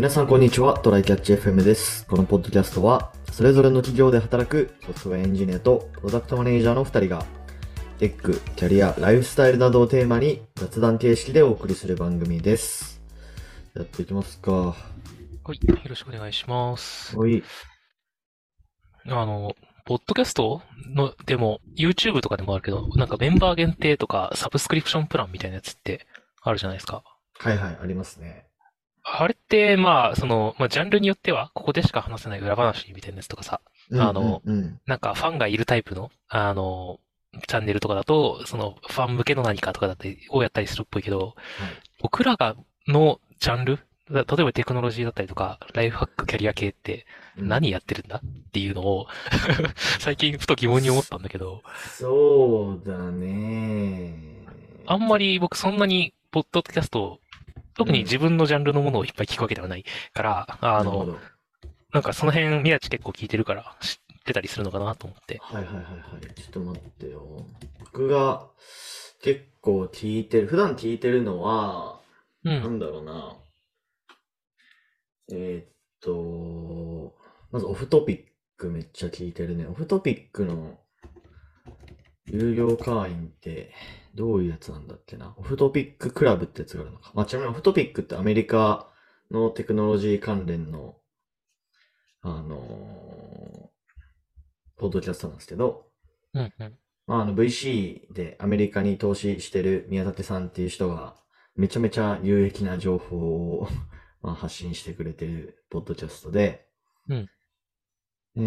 皆さんこんにちは、トライキャッチ FM です。このポッドキャストは、それぞれの企業で働くソフトウェアエンジニアとプロダクトマネージャーの2人が、テック、キャリア、ライフスタイルなどをテーマに雑談形式でお送りする番組です。やっていきますか。はい、よろしくお願いします。おい。あの、ポッドキャストの、でも、YouTube とかでもあるけど、なんかメンバー限定とか、サブスクリプションプランみたいなやつってあるじゃないですか。はいはい、ありますね。あれって、まあ、その、まあ、ジャンルによっては、ここでしか話せない裏話みたいなやつとかさ、あのうんうん。うん、なんかファンがいるタイプの、あの、チャンネルとかだと、その、ファン向けの何かとかだったり、をやったりするっぽいけど、僕らが、のジャンル例えばテクノロジーだったりとか、ライフハック、キャリア系って何やってるんだっていうのを 最近ふと疑問に思ったんだけど、そうだね。あんまり僕そんなにポッドキャストを、特に自分のジャンルのものをいっぱい聞くわけではないから、あの、なんかその辺宮地結構聞いてるから知ってたりするのかなと思って。はいはいはいはい。ちょっと待ってよ。僕が結構聞いてる、普段聞いてるのは、う。なんんだろうな。えーっと、まずオフトピックめっちゃ聞いてるね。オフトピックの有料会員ってどういうやつなんだっけな？オフトピッククラブってやつがあるのか。まあ、ちなみにオフトピックってアメリカのテクノロジー関連の、あのーポッドキャストなんですけど、うんうん。まあ、あの VC でアメリカに投資してる宮舘さんっていう人がめちゃめちゃ有益な情報を まあ発信してくれてるポッドキャストで、うんえ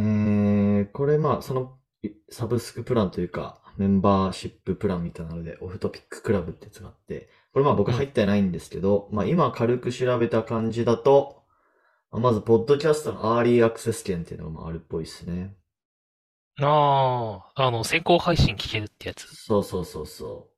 ー、これまあそのいサブスクプランというかメンバーシッププランみたいなのでオフトピッククラブってやつがあって、これまあ僕入ってないんですけど、まあ今軽く調べた感じだと、まずポッドキャストのアーリーアクセス券っていうのがまああるっぽいですね。ああ、あの、先行配信聞けるってやつ。そうそうそうそ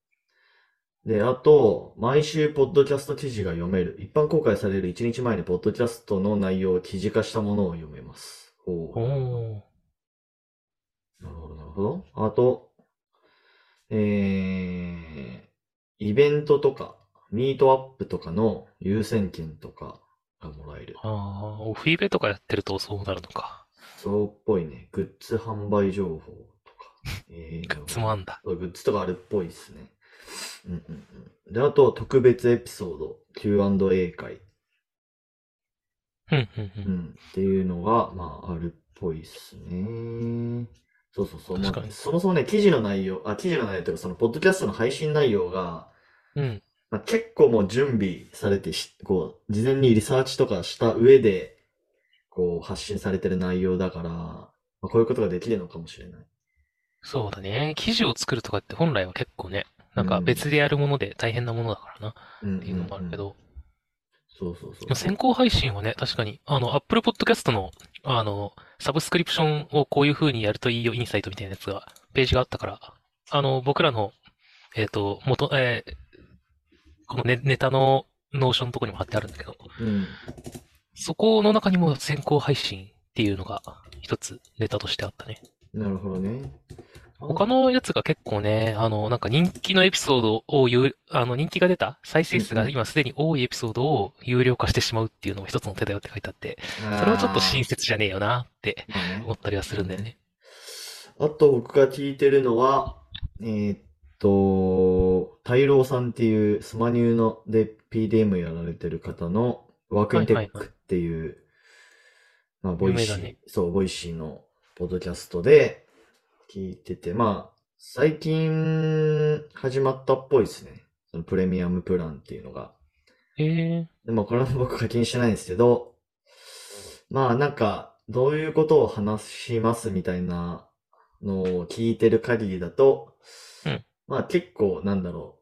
う。で、あと、毎週ポッドキャスト記事が読める。一般公開される1日前にポッドキャストの内容を記事化したものを読めます。おお。なるほど、なるほど。あと、えー、イベントとか、ミートアップとかの優先権とかがもらえる。ああ、オフイベとかやってるとそうなるのか。そうっぽいね。グッズ販売情報とか。えー、グッズもあんだ。グッズとかあるっぽいですね。うんうんうん。で、あと、特別エピソード、Q&A 会、うん、うん、う。うんん、っていうのが、まあ、あるっぽいですね。そうそうそう。まあ確かにそもそもね、記事の内容、あ、記事の内容というか、その、ポッドキャストの配信内容が、うん。まあ、結構もう準備されてし、こう、事前にリサーチとかした上で、こう、発信されてる内容だから、まあ、こういうことができるのかもしれない。そうだね。記事を作るとかって本来は結構ね、なんか別でやるもので大変なものだからなうんっていうのもあるけうんうんど。そうそうそう。先行配信はね、確かに、あの、Apple Podcast の、あの、サブスクリプションをこういう風にやるといいよ、インサイトみたいなやつが、ページがあったから、あの、僕らの、えっと、元、えーこのネネタの Notion のとこにも貼ってあるんだけど、うん。そこの中にも先行配信っていうのが一つネタとしてあったね。なるほどね。他のやつが結構ね、あの、なんか人気のエピソードを言う、あの、人気が出た再生数が今すでに多いエピソードを有料化してしまうっていうのも一つの手だよって書いてあって、それはちょっと親切じゃねえよなって思ったりはするんだよね。あと僕が聞いてるのは、えーっと、大郎さんっていうスマニューので PDM やられてる方のワークインテックっていう、まあ、 Voicy、ね。そう、 Voicy のポッドキャストで聞いてて、まあ、最近始まったっぽいですね。そのプレミアムプランっていうのが。へえでもこれは僕課金してないんですけど、まあなんか、どういうことを話しますみたいなのを聞いてる限りだと、うんまあ結構なんだろ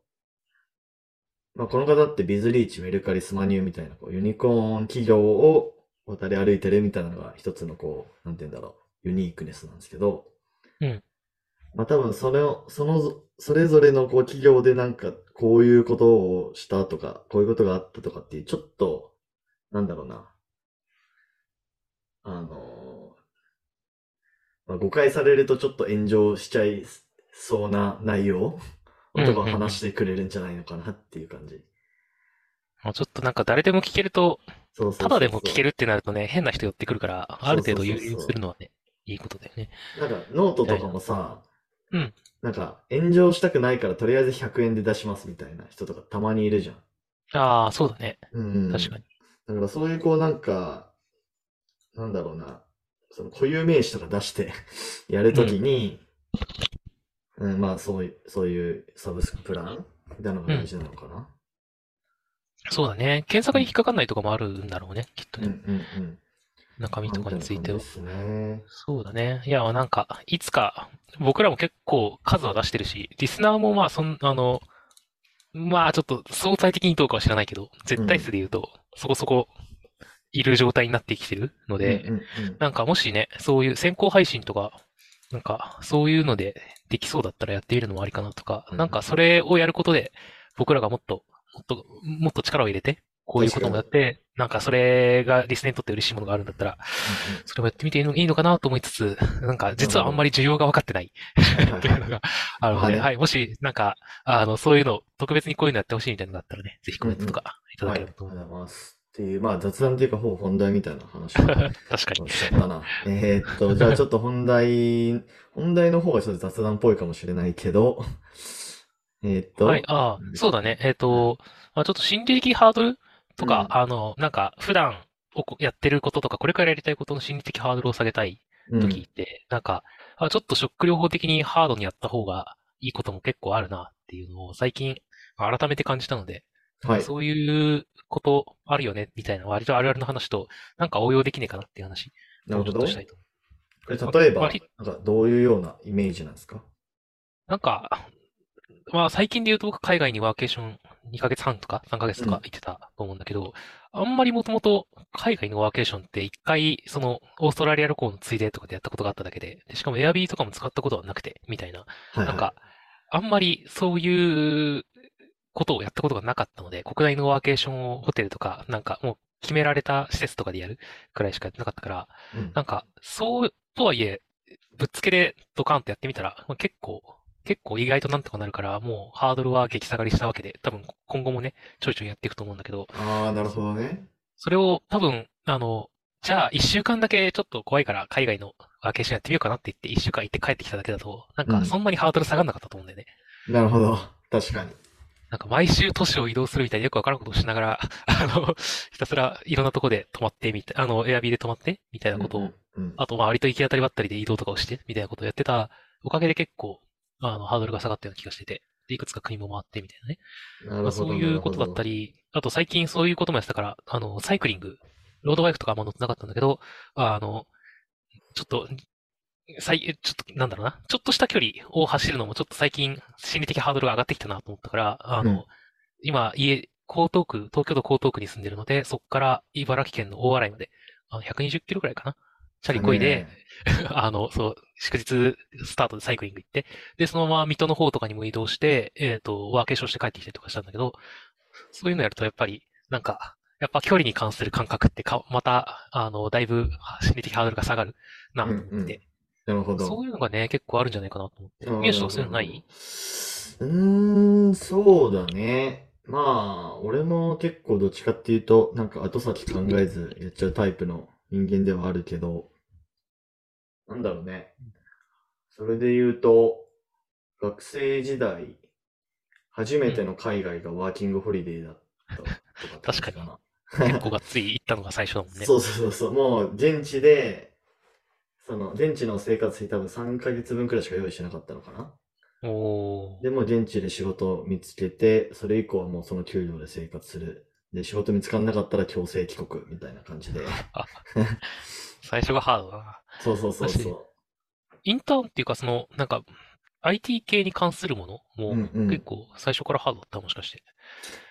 う。まあこの方ってビズリーチ、メルカリ、スマニューみたいなこうユニコーン企業を渡り歩いてるみたいなのが一つのこう、なんて言うんだろう、ユニークネスなんですけど、うん。まあ多分それを、その、それぞれのこう企業でなんかこういうことをしたとか、こういうことがあったとかっていう、ちょっと、なんだろうな。あのまあ、誤解されるとちょっと炎上しちゃいそうな内容？うんとかを話してくれるんじゃないのかなっていう感じ。まあちょっとなんか誰でも聞けるとそうそうそうただでも聞けるってなるとね、変な人寄ってくるから、ある程度優先するのはね、いいことだよね。なんか、ノートとかもさ、うん。なんか、炎上したくないからとりあえず100円で出しますみたいな人とかたまにいるじゃん。ああ、そうだね。うん。確かに。だからそういうこうなんか、なんだろうな、その固有名詞とか出して やるときに、うん、まあそういう、そういうサブスクプランみたいなのが大事なのかな。そうだね。検索に引っかかんないとかもあるんだろうね、きっとうん、うね。ん、うん。中身とかについては。ですね。そうだね。いや、なんか、いつか、僕らも結構数は出してるし、リスナーもまあ、そん、あの、まあ、ちょっと相対的にどうかは知らないけど、絶対数で言うと、そこそこいる状態になってきてるので、うん、うん、なんかもしね、そういう先行配信とか、なんか、そういうのでできそうだったらやってみるのもありかなとか、うんなんかそれをやることで、僕らがもっと、もっと、もっと力を入れて、こういうこともやって、なんかそれがリスナーにとって嬉しいものがあるんだったら、それもやってみていいのかなと思いつつ、なんか実はあんまり需要が分かってない。というのがあるので、はいはい、もし、なんか、あの、そういうの、特別にこういうのやってほしいみたいなのがあったらね、ぜひコメントとかいただはい、ありがとうければと思う。ございます。っていう、まあ雑談っていうか、ほぼ本題みたいな話を確かに。しちゃったな。えーっと、じゃあちょっと本題、本題の方がちょっと雑談っぽいかもしれないけど、えーっと、はい、ああ、そうだね。えっと、まあ、ちょっと心理的ハードルとか、うんあの、なんか、普段おこやってることとか、これからやりたいことの心理的ハードルを下げたいうん時って、なんか、あ、ちょっとショック療法的にハードにやった方がいいことも結構あるなっていうのを最近、改めて感じたので、はい。そういうことあるよね、みたいな割とあるあるの話と、なんか応用できねえかなっていう話なるほど。こをちょっとしたいと。れ例えば、割なんかどういうようなイメージなんですか？なんか、まあ最近で言うと僕海外にワーケーション2ヶ月半とか3ヶ月とか行ってたと思うんだけど、あんまりもともと海外のワーケーションって一回そのオーストラリア旅行のついでとかでやったことがあっただけで、でしかもエアビーとかも使ったことはなくて、みたいな。はいなんか、あんまりそういうことをやったことがなかったので、国内のワーケーションをホテルとか、なんかもう決められた施設とかでやるくらいしかやってなかったから、うん。なんか、そうとはいえ、ぶっつけでドカンとやってみたら、まあ、結構、結構意外となんとかなるから、もうハードルは激下がりしたわけで、多分今後もね、ちょいちょいやっていくと思うんだけど、ああ、なるほどね。それを多分、あの、じゃあ一週間だけちょっと怖いから海外のワーケーションやってみようかなって言って一週間行って帰ってきただけだと、なんうんかそんなにハードル下がんなかったと思うんだよね。なるほど。確かに。なんか毎週都市を移動するみたいなよくわからんことをしながら、あの、ひたすらいろんなとこで泊まってみたい、あの、エアビーで泊まってみたいなことをうんうんあと、まあ、割と行き当たりばったりで移動とかをして、みたいなことをやってたおかげで結構、あの、ハードルが下がったような気がしてて、でいくつか国も回ってみたいなね。まあ、なるほど。そういうことだったり。り、あと最近そういうこともやってたから、あの、サイクリング、ロードバイクとかあんま乗ってなかったんだけど、あの、ちょっと、さい、ちょっと、なんだろうな、ちょっとした距離を走るのもちょっと最近心理的ハードルが上がってきたなと思ったから、あの、うん今、家、江東区、東京都江東区に住んでるので、そこから茨城県の大洗まで、あの120キロくらいかな。チャリこいで、あの、そう、祝日スタートでサイクリング行って、で、そのまま水戸の方とかにも移動して、えっ、と、ワーケーションして帰ってきたりとかしたんだけど、そういうのやるとやっぱり、なんか、やっぱ距離に関する感覚ってか、また、あの、だいぶ心理的ハードルが下がるなと思って、うんうんなるほど。そういうのがね、結構あるんじゃないかなと思って。宮下はそういうのない？うーん、そうだね。まあ、俺も結構どっちかっていうと、なんか後先考えずやっちゃうタイプの人間ではあるけど、なんだろうね。それで言うと、学生時代、初めての海外がワーキングホリデーだったとかって感じ確かにな。結構がっつり行ったのが最初だもんね。そうそうそうそう、もう現地で、その現地の生活費多分3ヶ月分くらいしか用意してなかったのかな。おー。でも現地で仕事を見つけて、それ以降はもうその給料で生活する。で、仕事見つからなかったら強制帰国みたいな感じで。最初がハードだな。そうそうそうそインターンっていうか、その、なんか、IT 系に関するものも結構最初からハードだったもしかして。う。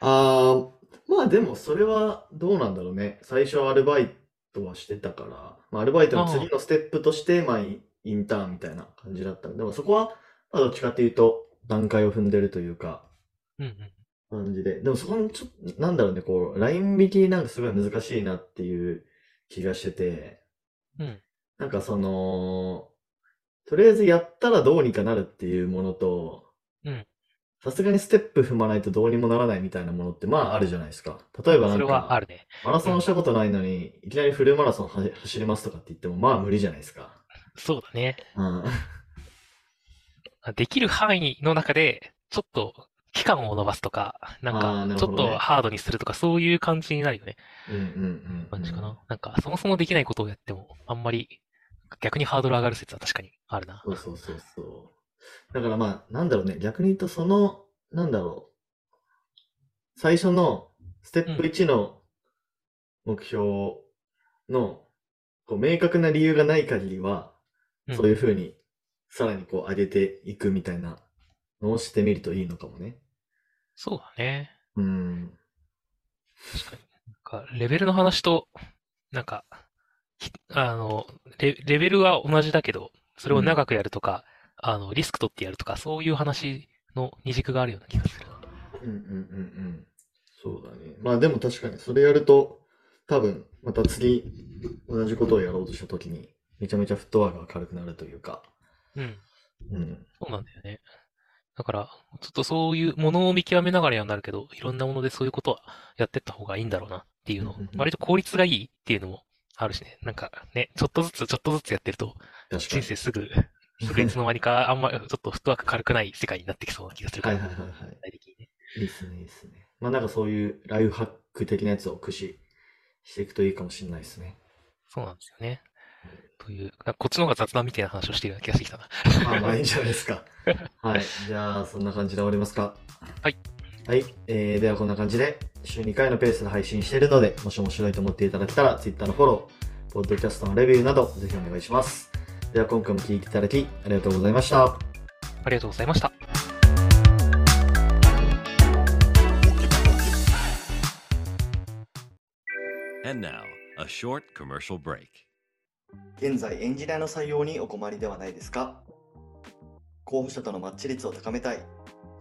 あー、まあでもそれはどうなんだろうね。最初はアルバイトはしてたから、まあアルバイトの次のステップとして、まあイインターンみたいな感じだったのでもそこは、まあどっちかっていうと段階を踏んでるというか、うんうん。感じで。でもそこにちょっと、なんだろうね、こう、ライン引きなんかすごい難しいなっていう気がしてて、うん。なんかその、とりあえずやったらどうにかなるっていうものと、うんさすがにステップ踏まないとどうにもならないみたいなものってまああるじゃないですか。例えばなそれんか、はあるね。マラソンしたことないのに、いきなりフルマラソンは走りますとかって言ってもまあ無理じゃないですか。そうだね。うん。できる範囲の中で、ちょっと期間を延ばすとか、なんあーか、ちょっとハードにするとか、そういう感じになるよね。うんうんうん。感じかな。なんか、そもそもできないことをやっても、あんまり、逆にハードル上がる説は確かにあるな。そうそうそうそう。だからまあ、なんだろうね、逆に言うとその、なんだろう。最初のステップ1の目標の、こう明確な理由がない限りは、うんそういうふうに、さらにこう上げていくみたいなのをしてみるといいのかもね。そうだね。うん。確かに。なんか、レベルの話と、なんか、ひあの、レ、レベルは同じだけど、それを長くやるとか、あの、リスク取ってやるとか、そういう話の二軸があるような気がするな。うんうんうんうん。そうだね。まあでも確かにそれやると、多分また次同じことをやろうとしたときに、めちゃめちゃフットワークが軽くなるというか。うん。うん。そうなんだよね。だから、ちょっとそういうものを見極めながらやんなるけど、いろんなものでそういうことはやってった方がいいんだろうなっていうのうんうんう、ん割と効率がいいっていうのもあるしね。なんかね、ちょっとずつちょっとずつやってると。人生すぐ、すぐいつの間にか あんまちょっとフットワーク軽くない世界になってきそうな気がするから、はいはいはいはい。いいっすね、いいっすね。まあなんかそういうライフハック的なやつを駆使していくといいかもしれないですね。そうなんですよね。という、こっちの方が雑談みたいな話をしているような気がしてきたな。まあまあいいんじゃないですか。はい。じゃあそんな感じで終わりますか。はい。はい。えー、ではこんな感じで週2回のペースで配信しているので、もし面白いと思っていただけたら Twitter のフォロー、ポッドキャストのレビューなどぜひお願いします。では今回も聞いていただきありがとうございました。ありがとうございました。And now, a short commercial break. 現在エンジニアの採用にお困りではないですか？候補者とのマッチ率を高めたい、